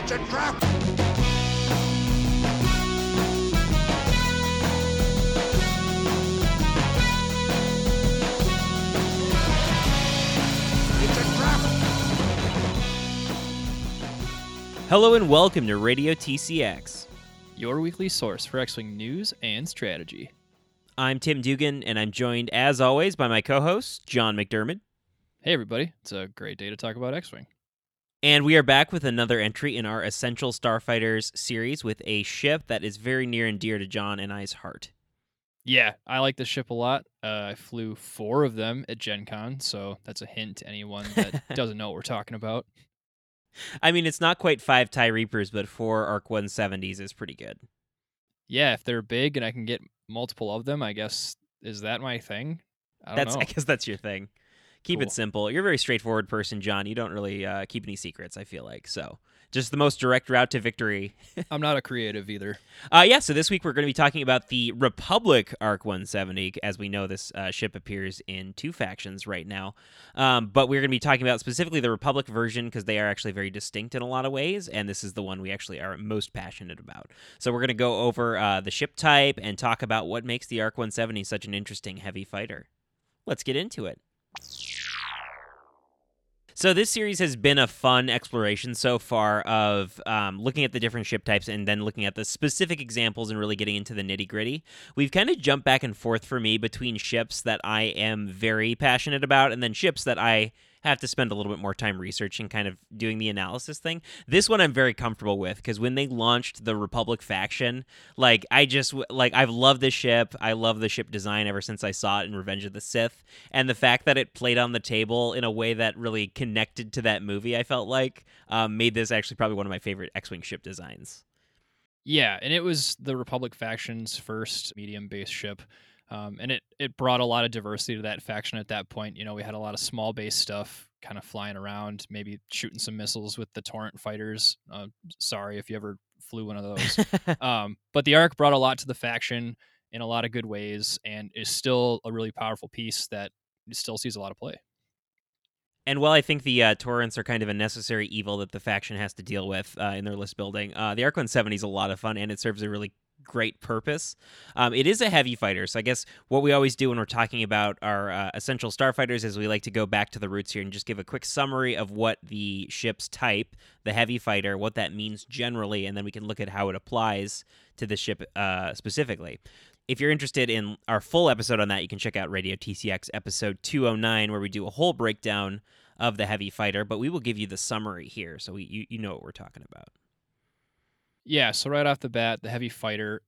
It's a trap! It's a trap! Hello and welcome to Radio TCX. your weekly source for X Wing news and strategy. I'm Tim Dugan, and I'm joined, as always, by my co host, John McDermott. Hey, everybody. It's a great day to talk about X Wing. And we are back with another entry in our Essential Starfighters series with a ship that is very near and dear to John and I's heart. Yeah, I like this ship a lot. Uh, I flew four of them at Gen Con, so that's a hint to anyone that doesn't know what we're talking about. I mean, it's not quite five TIE Reapers, but four ARC 170s is pretty good. Yeah, if they're big and I can get multiple of them, I guess, is that my thing? I don't That's, know. I guess that's your thing. Keep Cool. it simple. You're a very straightforward person, John. You don't really uh, keep any secrets, I feel like. So, just the most direct route to victory I'm not a creative either. Uh, yeah, so this week we're going to be talking about the Republic Arc 170. As we know, this uh, ship appears in two factions right now. Um, but we're going to be talking about specifically the Republic version because they are actually very distinct in a lot of ways. And this is the one we actually are most passionate about. So we're going to go over uh, the ship type and talk about what makes the Arc 170 such an interesting heavy fighter. Let's get into it. So this series has been a fun exploration so far of um, looking at the different ship types and then looking at the specific examples and really getting into the nitty gritty. We've kind of jumped back and forth for me between ships that I am very passionate about and then ships that I have to spend a little bit more time researching, kind of doing the analysis thing. This one I'm very comfortable with because when they launched the Republic faction, like I just like I've loved this ship. I love the ship design ever since I saw it in Revenge of the Sith, and the fact that it played on the table in a way that really connected to that movie, I felt like um, made this actually probably one of my favorite X-wing ship designs. Yeah, and it was the Republic faction's first medium base ship. Um, and it, it brought a lot of diversity to that faction at that point. You know, we had a lot of small base stuff kind of flying around, maybe shooting some missiles with the Torrent fighters. Uh, sorry if you ever flew one of those. um, but the Arc brought a lot to the faction in a lot of good ways and is still a really powerful piece that still sees a lot of play. And while I think the uh, torrents are kind of a necessary evil that the faction has to deal with uh, in their list building, uh, the Arc 170 is a lot of fun and it serves a really great purpose. Um, it is a heavy fighter, so I guess what we always do when we're talking about our uh, essential starfighters is we like to go back to the roots here and just give a quick summary of what the ship's type, the heavy fighter, what that means generally, and then we can look at how it applies to the ship uh, specifically. If you're interested in our full episode on that, you can check out Radio TCX episode 209, where we do a whole breakdown of the heavy fighter, but we will give you the summary here so we, you, you know what we're talking about. Yeah, so right off the bat, the heavy fighter,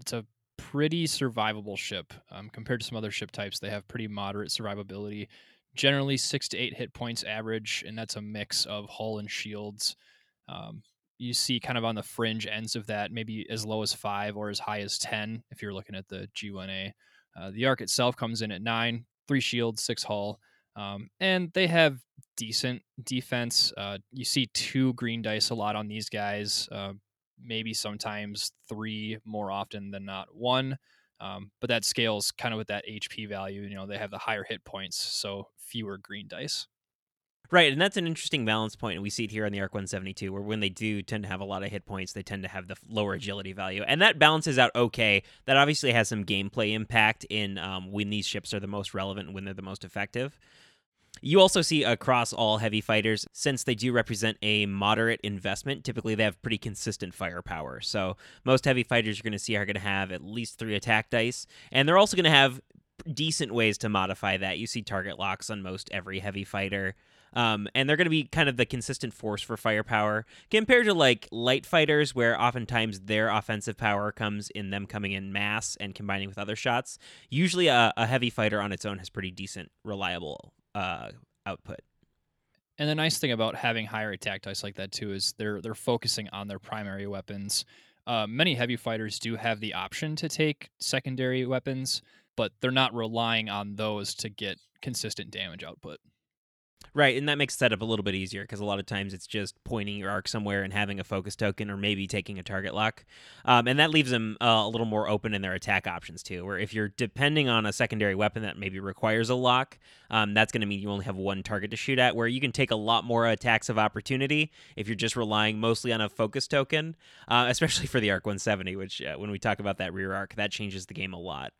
it's a pretty survivable ship um, compared to some other ship types. They have pretty moderate survivability, generally six to eight hit points average, and that's a mix of hull and shields. Um, you see kind of on the fringe ends of that, maybe as low as five or as high as 10 if you're looking at the G1A. Uh, the Arc itself comes in at nine, three shields, six hull, um, and they have decent defense. Uh, you see two green dice a lot on these guys. Uh, maybe sometimes three more often than not one. Um, but that scales kind of with that HP value. You know, they have the higher hit points, so fewer green dice. Right, and that's an interesting balance point, and we see it here on the Arc 172, where when they do tend to have a lot of hit points, they tend to have the lower agility value, and that balances out okay. That obviously has some gameplay impact in um, when these ships are the most relevant when they're the most effective. You also see across all heavy fighters, since they do represent a moderate investment, typically they have pretty consistent firepower. So most heavy fighters you're going to see are going to have at least three attack dice, and they're also going to have decent ways to modify that. You see target locks on most every heavy fighter. Um, and they're going to be kind of the consistent force for firepower compared to like light fighters, where oftentimes their offensive power comes in them coming in mass and combining with other shots. Usually, a, a heavy fighter on its own has pretty decent, reliable uh, output. And the nice thing about having higher attack dice like that too is they're they're focusing on their primary weapons. Uh, many heavy fighters do have the option to take secondary weapons, but they're not relying on those to get consistent damage output. Right, and that makes setup a little bit easier because a lot of times it's just pointing your arc somewhere and having a focus token or maybe taking a target lock. Um, and that leaves them uh, a little more open in their attack options too, where if you're depending on a secondary weapon that maybe requires a lock, um, that's going to mean you only have one target to shoot at, where you can take a lot more attacks of opportunity if you're just relying mostly on a focus token, uh, especially for the Arc 170, which uh, when we talk about that rear arc, that changes the game a lot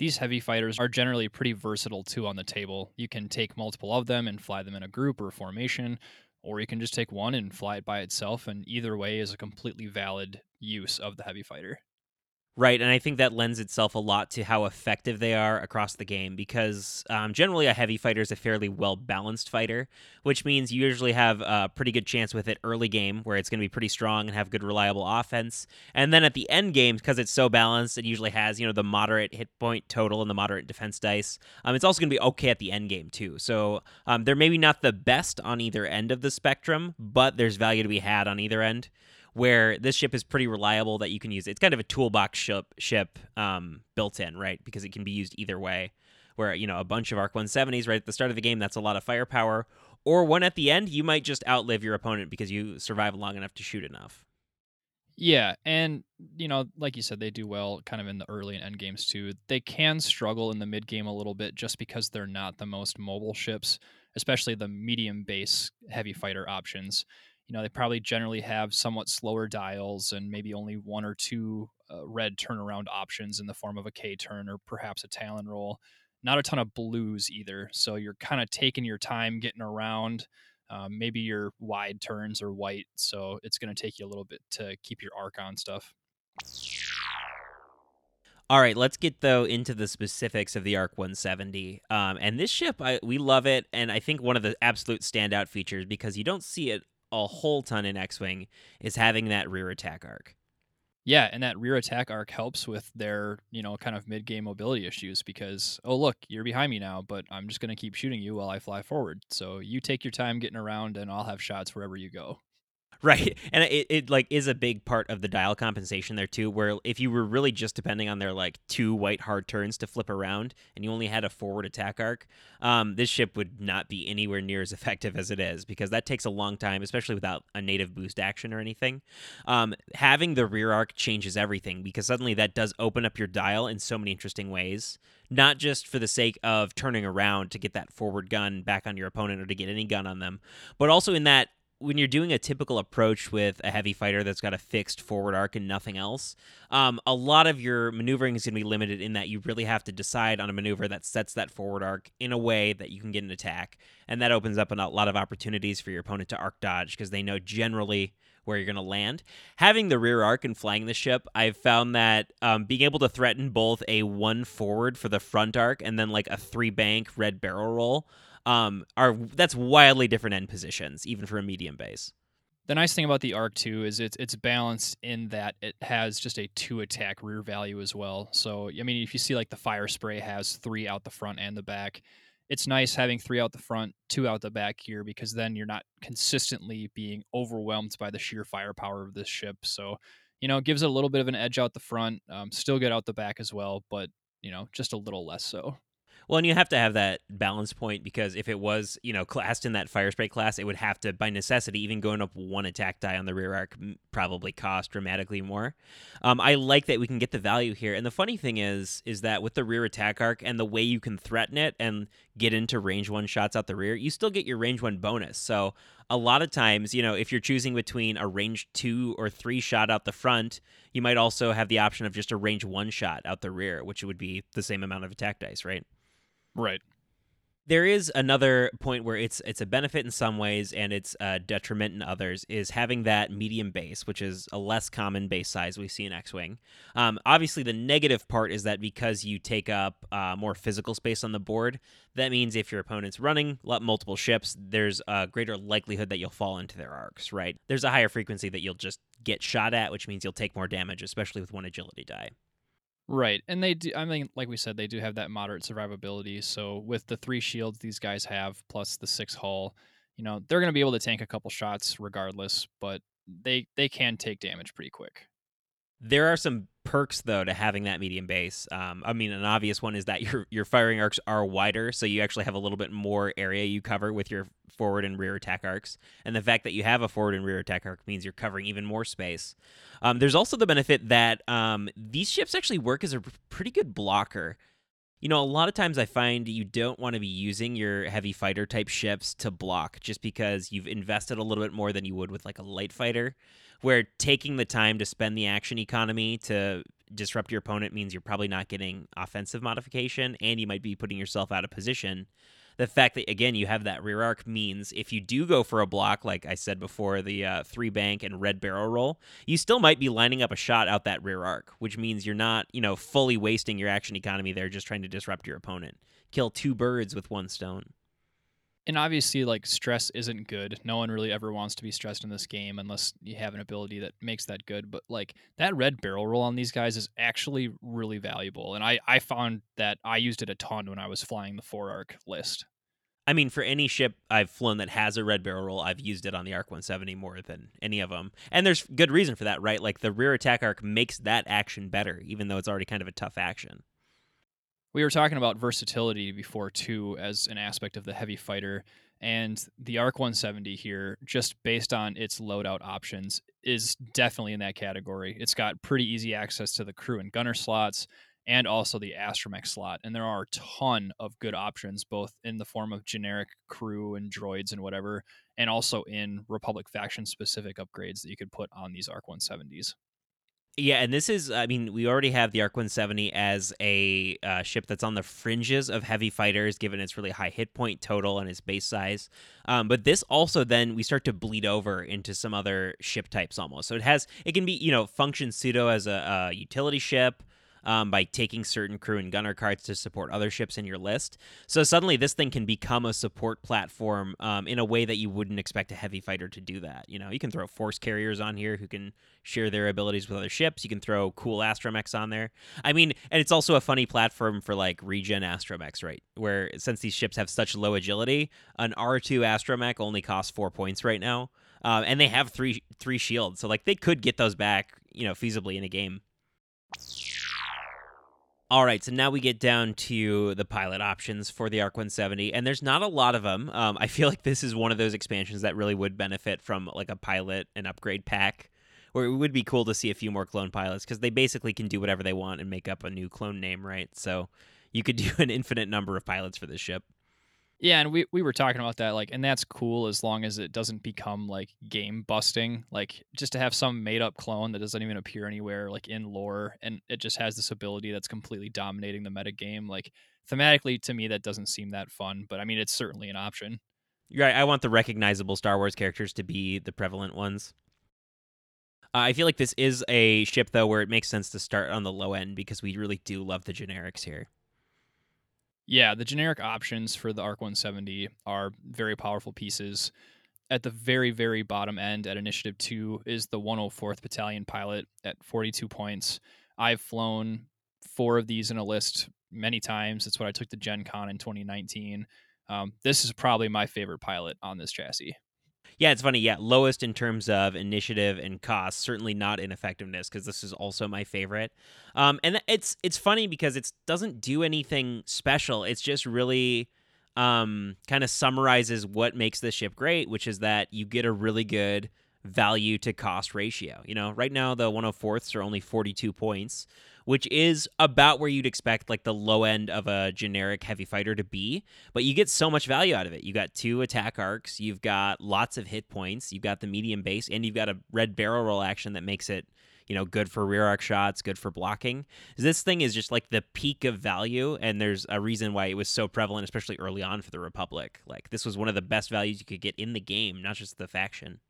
these heavy fighters are generally pretty versatile too on the table. You can take multiple of them and fly them in a group or formation, or you can just take one and fly it by itself, and either way is a completely valid use of the heavy fighter. Right, and I think that lends itself a lot to how effective they are across the game because um, generally a heavy fighter is a fairly well balanced fighter, which means you usually have a pretty good chance with it early game where it's going to be pretty strong and have good reliable offense. And then at the end game, because it's so balanced, it usually has you know the moderate hit point total and the moderate defense dice. Um, it's also going to be okay at the end game too. So um, they're maybe not the best on either end of the spectrum, but there's value to be had on either end where this ship is pretty reliable that you can use. It's kind of a toolbox ship, ship um, built in, right? Because it can be used either way. Where, you know, a bunch of Arc 170s right at the start of the game, that's a lot of firepower. Or one at the end, you might just outlive your opponent because you survive long enough to shoot enough. Yeah, and you know, like you said, they do well kind of in the early and end games too. They can struggle in the mid game a little bit just because they're not the most mobile ships, especially the medium base heavy fighter options you know they probably generally have somewhat slower dials and maybe only one or two uh, red turnaround options in the form of a K turn or perhaps a Talon roll. Not a ton of blues either, so you're kind of taking your time getting around. Um, maybe your wide turns are white, so it's going to take you a little bit to keep your arc on stuff. All right, let's get though into the specifics of the Arc 170. Um, and this ship, I, we love it, and I think one of the absolute standout features because you don't see it a whole ton in X Wing is having that rear attack arc. Yeah, and that rear attack arc helps with their, you know, kind of mid game mobility issues because, oh, look, you're behind me now, but I'm just going to keep shooting you while I fly forward. So you take your time getting around, and I'll have shots wherever you go. Right. And it, it like is a big part of the dial compensation there too, where if you were really just depending on their like two white hard turns to flip around and you only had a forward attack arc, um, this ship would not be anywhere near as effective as it is because that takes a long time, especially without a native boost action or anything. Um, having the rear arc changes everything because suddenly that does open up your dial in so many interesting ways not just for the sake of turning around to get that forward gun back on your opponent or to get any gun on them, but also in that when you're doing a typical approach with a heavy fighter that's got a fixed forward arc and nothing else, um, a lot of your maneuvering is going to be limited in that you really have to decide on a maneuver that sets that forward arc in a way that you can get an attack. And that opens up a lot of opportunities for your opponent to arc dodge because they know generally where you're going to land. Having the rear arc and flying the ship, I've found that um, being able to threaten both a one forward for the front arc and then like a three bank red barrel roll um, are that's wildly different end positions, even for a medium base. The nice thing about the arc too is it's it's balanced in that it has just a two attack rear value as well. So I mean, if you see like the fire spray has three out the front and the back, it's nice having three out the front, two out the back here because then you're not consistently being overwhelmed by the sheer firepower of this ship. So you know, it gives it a little bit of an edge out the front, um, still get out the back as well, but you know, just a little less so. Well, and you have to have that balance point because if it was, you know, classed in that fire spray class, it would have to, by necessity, even going up one attack die on the rear arc, probably cost dramatically more. Um, I like that we can get the value here, and the funny thing is, is that with the rear attack arc and the way you can threaten it and get into range one shots out the rear, you still get your range one bonus. So a lot of times, you know, if you're choosing between a range two or three shot out the front, you might also have the option of just a range one shot out the rear, which would be the same amount of attack dice, right? Right. There is another point where it's it's a benefit in some ways and it's a detriment in others. Is having that medium base, which is a less common base size we see in X-wing. Um, obviously, the negative part is that because you take up uh, more physical space on the board, that means if your opponent's running multiple ships, there's a greater likelihood that you'll fall into their arcs. Right? There's a higher frequency that you'll just get shot at, which means you'll take more damage, especially with one agility die. Right. And they do I mean like we said they do have that moderate survivability. So with the 3 shields these guys have plus the 6 hull, you know, they're going to be able to tank a couple shots regardless, but they they can take damage pretty quick. There are some perks though to having that medium base. Um, I mean, an obvious one is that your your firing arcs are wider, so you actually have a little bit more area you cover with your forward and rear attack arcs. And the fact that you have a forward and rear attack arc means you're covering even more space. Um, there's also the benefit that um, these ships actually work as a pretty good blocker. You know, a lot of times I find you don't want to be using your heavy fighter type ships to block just because you've invested a little bit more than you would with like a light fighter where taking the time to spend the action economy to disrupt your opponent means you're probably not getting offensive modification and you might be putting yourself out of position. The fact that, again, you have that rear arc means if you do go for a block, like I said before, the uh, three bank and red barrel roll, you still might be lining up a shot out that rear arc, which means you're not, you know, fully wasting your action economy there just trying to disrupt your opponent. Kill two birds with one stone and obviously like stress isn't good no one really ever wants to be stressed in this game unless you have an ability that makes that good but like that red barrel roll on these guys is actually really valuable and i i found that i used it a ton when i was flying the four arc list I mean, for any ship I've flown that has a red barrel roll, I've used it on the Arc 170 more than any of them. And there's good reason for that, right? Like the rear attack arc makes that action better, even though it's already kind of a tough action. We were talking about versatility before too as an aspect of the heavy fighter and the Arc 170 here just based on its loadout options is definitely in that category. It's got pretty easy access to the crew and gunner slots and also the astromech slot and there are a ton of good options both in the form of generic crew and droids and whatever and also in republic faction specific upgrades that you could put on these arc 170s yeah, and this is, I mean, we already have the Arc 170 as a uh, ship that's on the fringes of heavy fighters, given its really high hit point total and its base size. Um, but this also then we start to bleed over into some other ship types almost. So it has, it can be, you know, function pseudo as a, a utility ship um, by taking certain crew and gunner cards to support other ships in your list. So suddenly, this thing can become a support platform um, in a way that you wouldn't expect a heavy fighter to do that. You know, you can throw force carriers on here who can share their abilities with other ships. You can throw cool astromechs on there. I mean, and it's also a funny platform for like regen astromechs, right? Where since these ships have such low agility, an R2 astromech only costs four points right now. Um, and they have three three shields, so like they could get those back, you know, feasibly in a game. All right, so now we get down to the pilot options for the Arc 170, and there's not a lot of them. Um, I feel like this is one of those expansions that really would benefit from like a pilot and upgrade pack, where it would be cool to see a few more clone pilots because they basically can do whatever they want and make up a new clone name, right? So you could do an infinite number of pilots for this ship. Yeah, and we, we were talking about that, like, and that's cool as long as it doesn't become like game busting. Like, just to have some made up clone that doesn't even appear anywhere, like in lore, and it just has this ability that's completely dominating the meta game. Like, thematically, to me, that doesn't seem that fun, but I mean, it's certainly an option. Right. I want the recognizable Star Wars characters to be the prevalent ones. Uh, I feel like this is a ship, though, where it makes sense to start on the low end because we really do love the generics here. Yeah, the generic options for the ARC 170 are very powerful pieces. At the very, very bottom end at Initiative 2 is the 104th Battalion pilot at 42 points. I've flown four of these in a list many times. It's what I took to Gen Con in 2019. Um, this is probably my favorite pilot on this chassis. Yeah, it's funny. Yeah, lowest in terms of initiative and cost, certainly not in effectiveness because this is also my favorite. Um, and it's it's funny because it doesn't do anything special. It's just really um, kind of summarizes what makes this ship great, which is that you get a really good value to cost ratio. You know, right now the 104ths are only 42 points, which is about where you'd expect like the low end of a generic heavy fighter to be, but you get so much value out of it. You got two attack arcs, you've got lots of hit points, you've got the medium base, and you've got a red barrel roll action that makes it you know, good for rear arc shots, good for blocking. This thing is just like the peak of value, and there's a reason why it was so prevalent, especially early on for the Republic. Like this was one of the best values you could get in the game, not just the faction.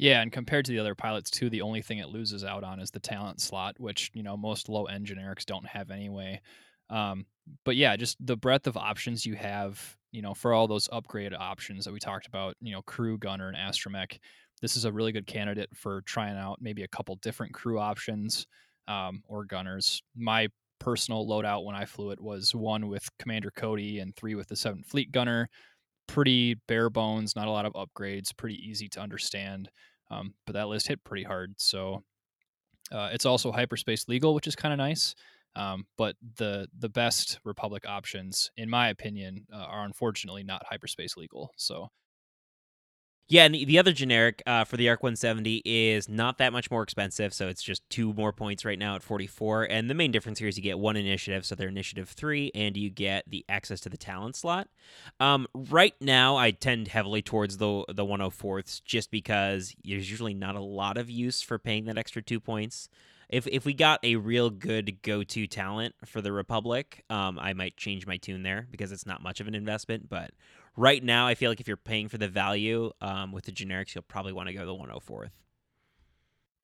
Yeah, and compared to the other pilots too, the only thing it loses out on is the talent slot, which you know most low end generics don't have anyway. Um, but yeah, just the breadth of options you have, you know, for all those upgrade options that we talked about, you know, crew, gunner, and astromech. This is a really good candidate for trying out maybe a couple different crew options um, or gunners. My personal loadout when I flew it was one with Commander Cody and three with the Seventh Fleet Gunner. Pretty bare bones, not a lot of upgrades, pretty easy to understand. Um, but that list hit pretty hard. So Uh, it's also hyperspace legal, which is kind of nice. Um, but the the best Republic options, in my opinion, uh, are unfortunately not hyperspace legal. So yeah, and the, the other generic uh, for the ARC 170 is not that much more expensive, so it's just two more points right now at 44. And the main difference here is you get one initiative, so they're initiative three, and you get the access to the talent slot. Um, right now, I tend heavily towards the the 104ths just because there's usually not a lot of use for paying that extra two points if if we got a real good go to talent for the Republic, um, I might change my tune there because it's not much of an investment. But right now, I feel like if you're paying for the value um, with the generics, you'll probably want to go the 104th.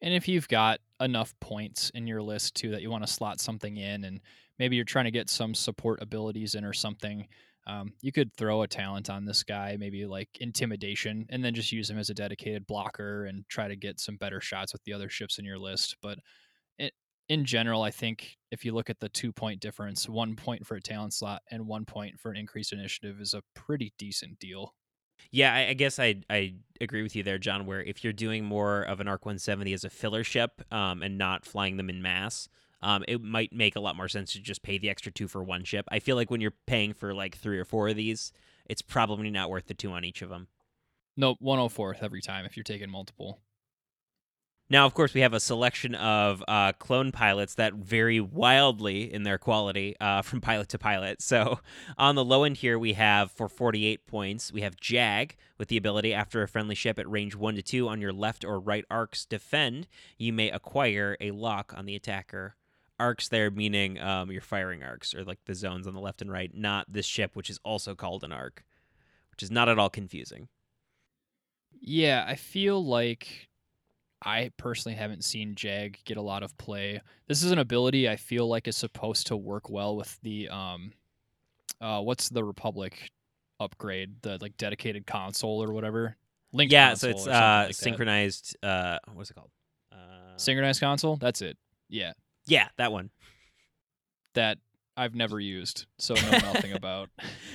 And if you've got enough points in your list too that you want to slot something in, and maybe you're trying to get some support abilities in or something, um, you could throw a talent on this guy, maybe like intimidation, and then just use him as a dedicated blocker and try to get some better shots with the other ships in your list. But in general, I think if you look at the two point difference, one point for a talent slot and one point for an increased initiative is a pretty decent deal. Yeah, I, I guess I I agree with you there, John. Where if you're doing more of an Arc 170 as a filler ship um, and not flying them in mass, um, it might make a lot more sense to just pay the extra two for one ship. I feel like when you're paying for like three or four of these, it's probably not worth the two on each of them. No, 104th every time if you're taking multiple. Now, of course, we have a selection of uh, clone pilots that vary wildly in their quality uh, from pilot to pilot. So, on the low end here, we have for 48 points, we have Jag with the ability after a friendly ship at range 1 to 2 on your left or right arcs defend, you may acquire a lock on the attacker. Arcs there meaning um, your firing arcs or like the zones on the left and right, not this ship, which is also called an arc, which is not at all confusing. Yeah, I feel like I personally haven't seen Jag get a lot of play. This is an ability I feel like is supposed to work well with the um uh what's the Republic upgrade, the like dedicated console or whatever. Link yeah, so it's uh like synchronized uh what's it called? Uh, synchronized console? That's it. Yeah. Yeah, that one. That I've never used, so know nothing about.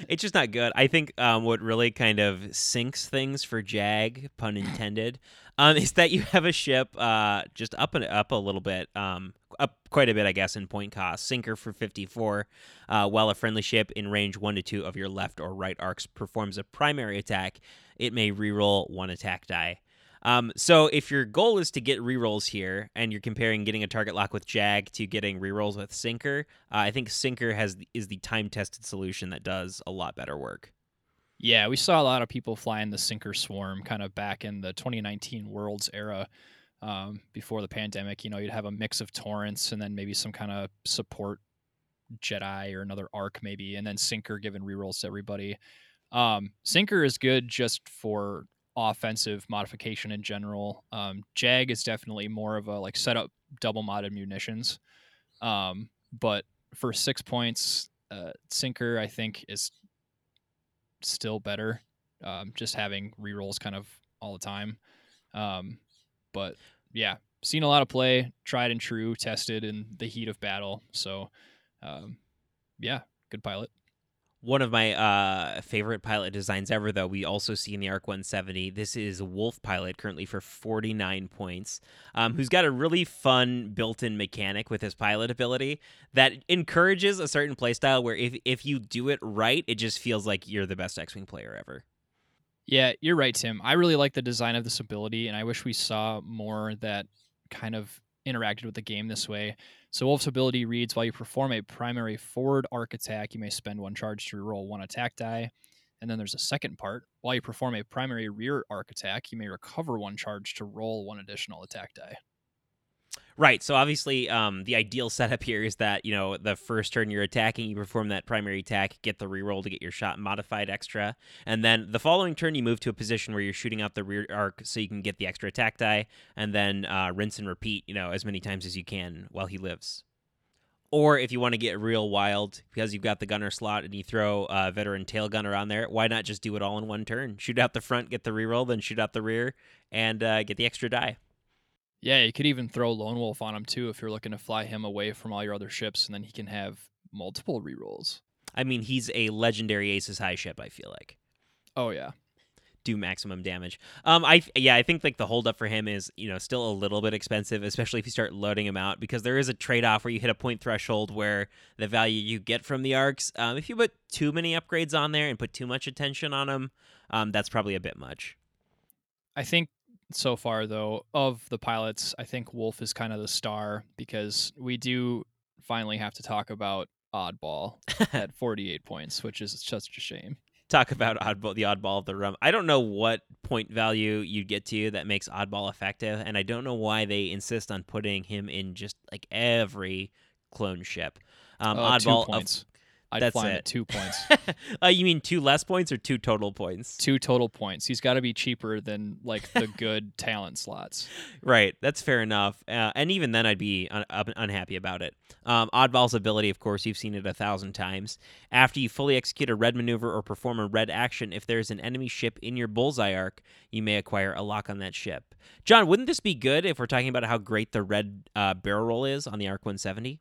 It's just not good. I think um, what really kind of sinks things for Jag, pun intended, um, is that you have a ship uh, just up and up a little bit, um, up quite a bit, I guess, in point cost. Sinker for 54, uh, while a friendly ship in range 1 to 2 of your left or right arcs performs a primary attack, it may reroll one attack die. Um, so if your goal is to get rerolls here, and you're comparing getting a target lock with Jag to getting rerolls with Sinker, uh, I think Sinker has is the time tested solution that does a lot better work. Yeah, we saw a lot of people flying the Sinker Swarm kind of back in the 2019 Worlds era. Um, before the pandemic, you know, you'd have a mix of torrents and then maybe some kind of support Jedi or another arc maybe, and then Sinker giving rerolls to everybody. Um, Sinker is good just for offensive modification in general. Um, Jag is definitely more of a like set up double modded munitions. Um, but for six points, uh, Sinker I think is still better. Um, just having rerolls kind of all the time. Um, but yeah, seen a lot of play, tried and true, tested in the heat of battle. So um, yeah, good pilot. One of my uh, favorite pilot designs ever, though, we also see in the ARC 170. This is Wolffe Pilot, currently for 49 points, um, who's got a really fun built in mechanic with his pilot ability that encourages a certain playstyle where if, if you do it right, it just feels like you're the best X Wing player ever. Yeah, you're right, Tim. I really like the design of this ability, and I wish we saw more that kind of interacted with the game this way. So Wolffe's ability reads while you perform a primary forward arc attack, you may spend one charge to reroll one attack die. And then there's a second part. While you perform a primary rear arc attack, you may recover one charge to roll one additional attack die. Right. So obviously, um, the ideal setup here is that you know the first turn you're attacking, you perform that primary attack, get the reroll to get your shot modified extra, and then the following turn you move to a position where you're shooting out the rear arc so you can get the extra attack die, and then uh, rinse and repeat, you know, as many times as you can while he lives. Or if you want to get real wild, because you've got the gunner slot and you throw a veteran tail gunner on there, why not just do it all in one turn? Shoot out the front, get the reroll, then shoot out the rear, and uh, get the extra die. Yeah, you could even throw Lone Wolf on him too if you're looking to fly him away from all your other ships, and then he can have multiple rerolls. I mean, he's a legendary Aces High ship. I feel like. Oh yeah. do maximum damage. Um, I yeah, I think like the holdup for him is you know still a little bit expensive, especially if you start loading him out because there is a trade off where you hit a point threshold where the value you get from the arcs. Um, if you put too many upgrades on there and put too much attention on them, um, that's probably a bit much. I think so far though of the pilots, I think Wolffe is kind of the star because we do finally have to talk about Oddball at 48 points, which is such a shame talk about oddball the oddball of the rum. I don't know what point value you'd get to that makes oddball effective, and I don't know why they insist on putting him in just like every clone ship. Um, uh, oddball. Of, I'd That's fly it. at two points. uh, you mean two less points or two total points? Two total points. He's got to be cheaper than like the good talent slots. Right. That's fair enough. Uh, and even then, I'd be un- unhappy about it. Um, Oddball's ability, of course, you've seen it a thousand times. After you fully execute a red maneuver or perform a red action, if there's an enemy ship in your bullseye arc, you may acquire a lock on that ship. John, wouldn't this be good if we're talking about how great the red uh, barrel roll is on the Arc 170?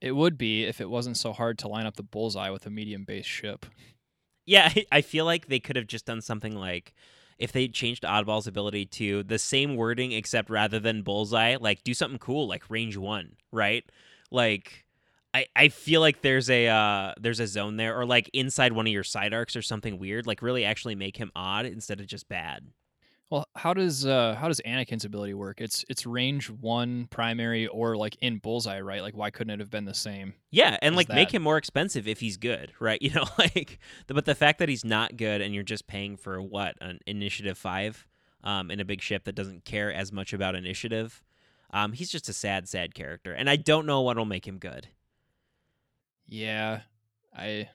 It would be if it wasn't so hard to line up the bullseye with a medium base ship. Yeah, I feel like they could have just done something like if they changed Oddball's ability to the same wording except rather than bullseye, like do something cool like range one, right? Like I, I feel like there's a uh, there's a zone there or like inside one of your side arcs or something weird, like really actually make him odd instead of just bad. Well, how does uh how does Anakin's ability work? It's it's range one primary or like in bullseye, right? Like why couldn't it have been the same? Yeah, and like that? make him more expensive if he's good, right? You know, like but the fact that he's not good and you're just paying for what an initiative five, um, in a big ship that doesn't care as much about initiative, um, he's just a sad, sad character, and I don't know what'll make him good. Yeah, I,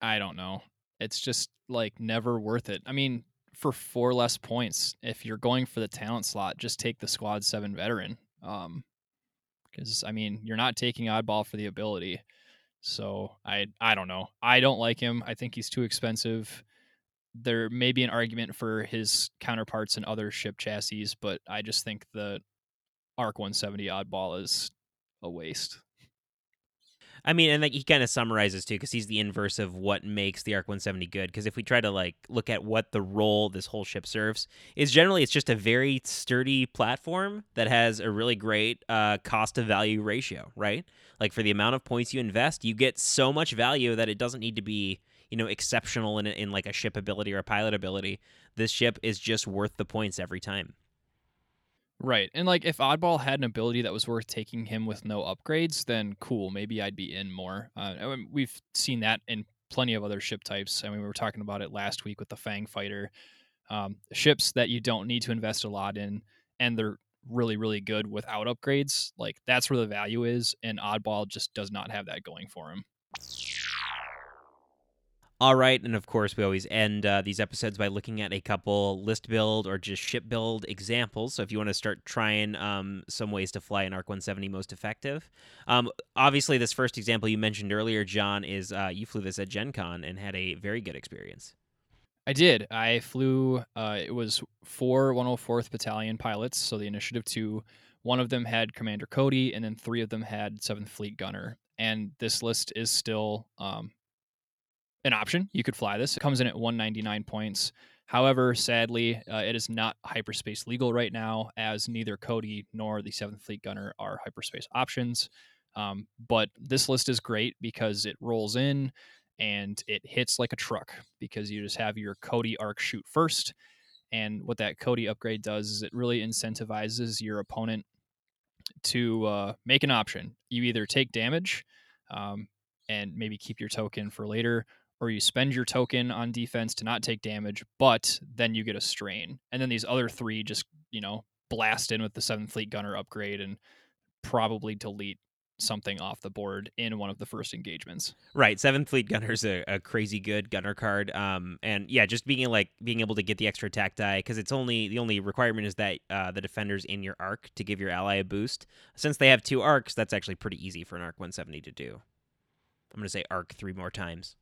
I don't know. It's just like never worth it. I mean, for four less points. If you're going for the talent slot, just take the squad seven veteran. Um, because I mean, you're not taking oddball for the ability. So I I don't know. I don't like him. I think he's too expensive. There may be an argument for his counterparts in other ship chassis, but I just think the Arc 170 oddball is a waste. I mean, and like he kind of summarizes too, because he's the inverse of what makes the Arc 170 good. Because if we try to like look at what the role this whole ship serves, is generally it's just a very sturdy platform that has a really great uh, cost to value ratio, right? Like for the amount of points you invest, you get so much value that it doesn't need to be you know exceptional in in like a ship ability or a pilot ability. This ship is just worth the points every time. Right. And like if Oddball had an ability that was worth taking him with no upgrades, then cool, maybe I'd be in more. Uh, we've seen that in plenty of other ship types. I mean, we were talking about it last week with the Fang Fighter. Um, ships that you don't need to invest a lot in, and they're really, really good without upgrades. Like that's where the value is, and Oddball just does not have that going for him. All right, and of course, we always end uh, these episodes by looking at a couple list build or just ship build examples. So if you want to start trying um, some ways to fly an Arc 170 most effective, um, obviously this first example you mentioned earlier, John, is uh, you flew this at Gen Con and had a very good experience. I did. I flew. Uh, it was four 104th Battalion pilots, so the Initiative Two. One of them had Commander Cody, and then three of them had Seventh Fleet Gunner. And this list is still um, an option. You could fly this. It comes in at 199 points. However, sadly, uh, it is not hyperspace legal right now, as neither Cody nor the Seventh Fleet Gunner are hyperspace options. Um, but this list is great because it rolls in and it hits like a truck because you just have your Cody arc shoot first. And what that Cody upgrade does is it really incentivizes your opponent to uh, make an option. You either take damage um, and maybe keep your token for later, or you spend your token on defense to not take damage, but then you get a strain. And then these other three just, you know, blast in with the Seventh Fleet Gunner upgrade and probably delete something off the board in one of the first engagements. Right. Seventh Fleet Gunner's a, a crazy good gunner card. Um, and yeah, just being like being able to get the extra attack die because it's only the only requirement is that uh, the defender's in your arc to give your ally a boost. Since they have two arcs, that's actually pretty easy for an arc 170 to do. I'm gonna say arc three more times.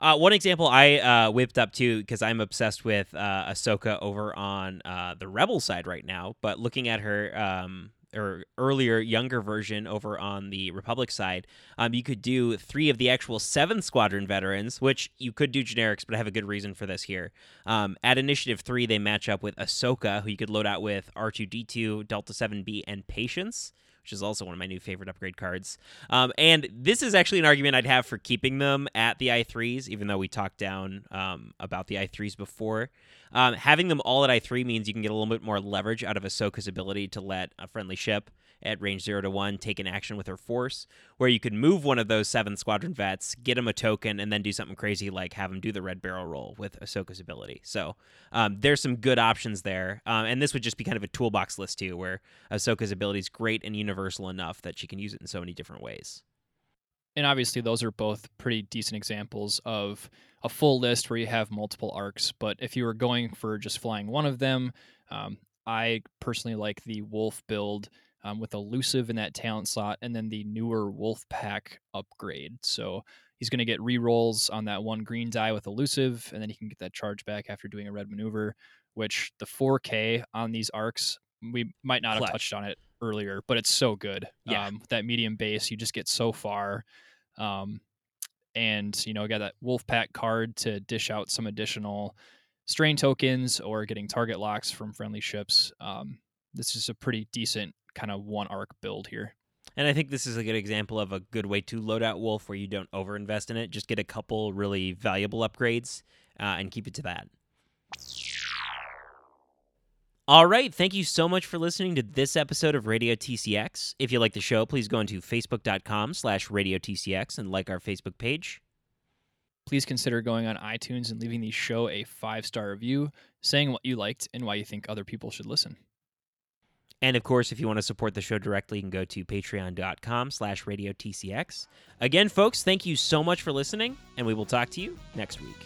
Uh, one example I uh, whipped up too because I'm obsessed with uh, Ahsoka over on uh, the Rebel side right now. But looking at her um, or earlier, younger version over on the Republic side, um, you could do three of the actual seven squadron veterans, which you could do generics, but I have a good reason for this here. Um, at Initiative three, they match up with Ahsoka, who you could load out with R two D two, Delta seven B, and Patience which is also one of my new favorite upgrade cards. Um, and this is actually an argument I'd have for keeping them at the i3s, even though we talked down um, about the i3s before. Um, having them all at i3 means you can get a little bit more leverage out of Ahsoka's ability to let a friendly ship at range 0 to 1 take an action with her force, where you could move one of those seven squadron vets, get him a token, and then do something crazy like have him do the red barrel roll with Ahsoka's ability. So um, there's some good options there. Um, and this would just be kind of a toolbox list too, where Ahsoka's ability is great and universal enough that she can use it in so many different ways. And obviously, those are both pretty decent examples of a full list where you have multiple arcs. But if you were going for just flying one of them, um, I personally like the Wolffe build um, with elusive in that talent slot, and then the newer Wolf Pack upgrade. So he's going to get rerolls on that one green die with elusive, and then he can get that charge back after doing a red maneuver. Which the 4K on these arcs, we might not have touched on it earlier, but it's so good. Yeah. Um, that medium base, you just get so far. Um, and you know, I got that Wolf Pack card to dish out some additional strain tokens or getting target locks from friendly ships. Um, this is a pretty decent kind of one arc build here. And I think this is a good example of a good way to load out Wolffe where you don't overinvest in it. Just get a couple really valuable upgrades uh, and keep it to that. All right. Thank you so much for listening to this episode of Radio TCX. If you like the show, please go into facebook.com slash Radio TCX and like our Facebook page. Please consider going on iTunes and leaving the show a five star review, saying what you liked and why you think other people should listen. And of course, if you want to support the show directly, you can go to patreon.com slash radio TCX. Again, folks, thank you so much for listening, and we will talk to you next week.